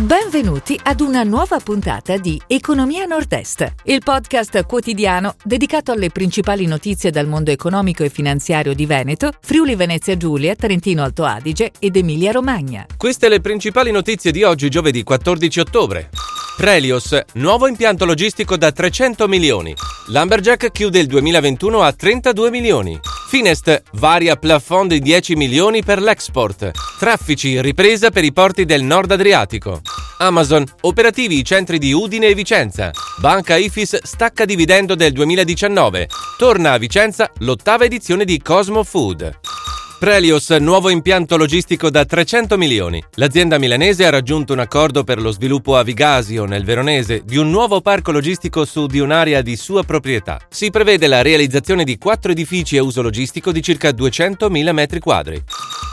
Benvenuti ad una nuova puntata di Economia Nord-Est, il podcast quotidiano dedicato alle principali notizie dal mondo economico e finanziario di Veneto, Friuli Venezia Giulia, Trentino Alto Adige ed Emilia Romagna. Queste le principali notizie di oggi, giovedì 14 ottobre. Prelios, nuovo impianto logistico da 300 milioni. Lumberjack chiude il 2021 a 32 milioni. Finest, varia plafond di 10 milioni per l'export. Traffici, ripresa per i porti del nord Adriatico. Amazon, operativi i centri di Udine e Vicenza. Banca Ifis stacca dividendo del 2019. Torna a Vicenza l'ottava edizione di Cosmo Food. Prelios, nuovo impianto logistico da 300 milioni. L'azienda milanese ha raggiunto un accordo per lo sviluppo a Vigasio, nel Veronese, di un nuovo parco logistico su di un'area di sua proprietà. Si prevede la realizzazione di quattro edifici a uso logistico di circa 200.000 m2.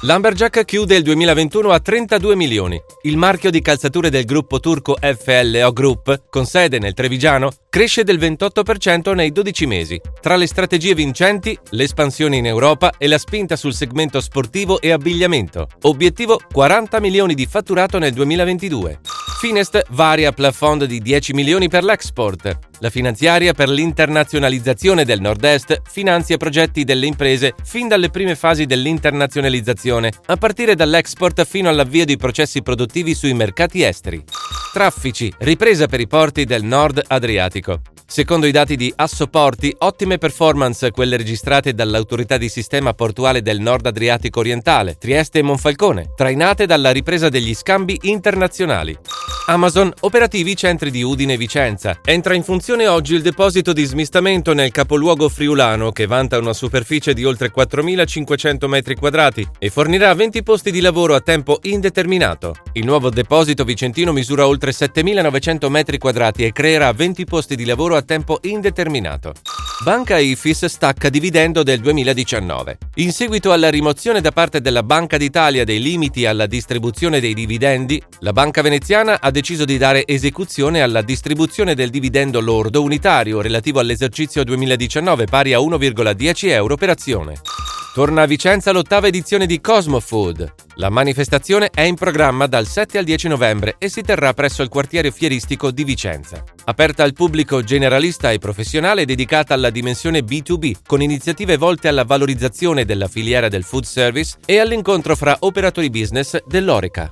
Lumberjack chiude il 2021 a 32 milioni. Il marchio di calzature del gruppo turco FLO Group, con sede nel Trevigiano, cresce del 28% nei 12 mesi. Tra le strategie vincenti, l'espansione in Europa e la spinta sul segmento sportivo e abbigliamento. Obiettivo 40 milioni di fatturato nel 2022. Finest varia plafond di 10 milioni per l'export. La finanziaria per l'internazionalizzazione del Nord-Est finanzia progetti delle imprese fin dalle prime fasi dell'internazionalizzazione, a partire dall'export fino all'avvio di processi produttivi sui mercati esteri. Traffici, ripresa per i porti del Nord Adriatico. Secondo i dati di Assoporti, ottime performance quelle registrate dall'autorità di sistema portuale del Nord Adriatico orientale, Trieste e Monfalcone, trainate dalla ripresa degli scambi internazionali. Amazon, operativi centri di Udine e Vicenza. Entra in funzione oggi il deposito di smistamento nel capoluogo friulano che vanta una superficie di oltre 4.500 m2 e fornirà 20 posti di lavoro a tempo indeterminato. Il nuovo deposito vicentino misura oltre 7.900 m2 e creerà 20 posti di lavoro a tempo indeterminato. Banca Ifis stacca dividendo del 2019. In seguito alla rimozione da parte della Banca d'Italia dei limiti alla distribuzione dei dividendi, la Banca Veneziana ha deciso di dare esecuzione alla distribuzione del dividendo lordo unitario relativo all'esercizio 2019 pari a 1,10 euro per azione. Torna a Vicenza l'ottava edizione di Cosmo Food. La manifestazione è in programma dal 7 al 10 novembre e si terrà presso il quartiere fieristico di Vicenza. Aperta al pubblico generalista e professionale dedicata alla dimensione B2B, con iniziative volte alla valorizzazione della filiera del food service e all'incontro fra operatori business dell'Oreca.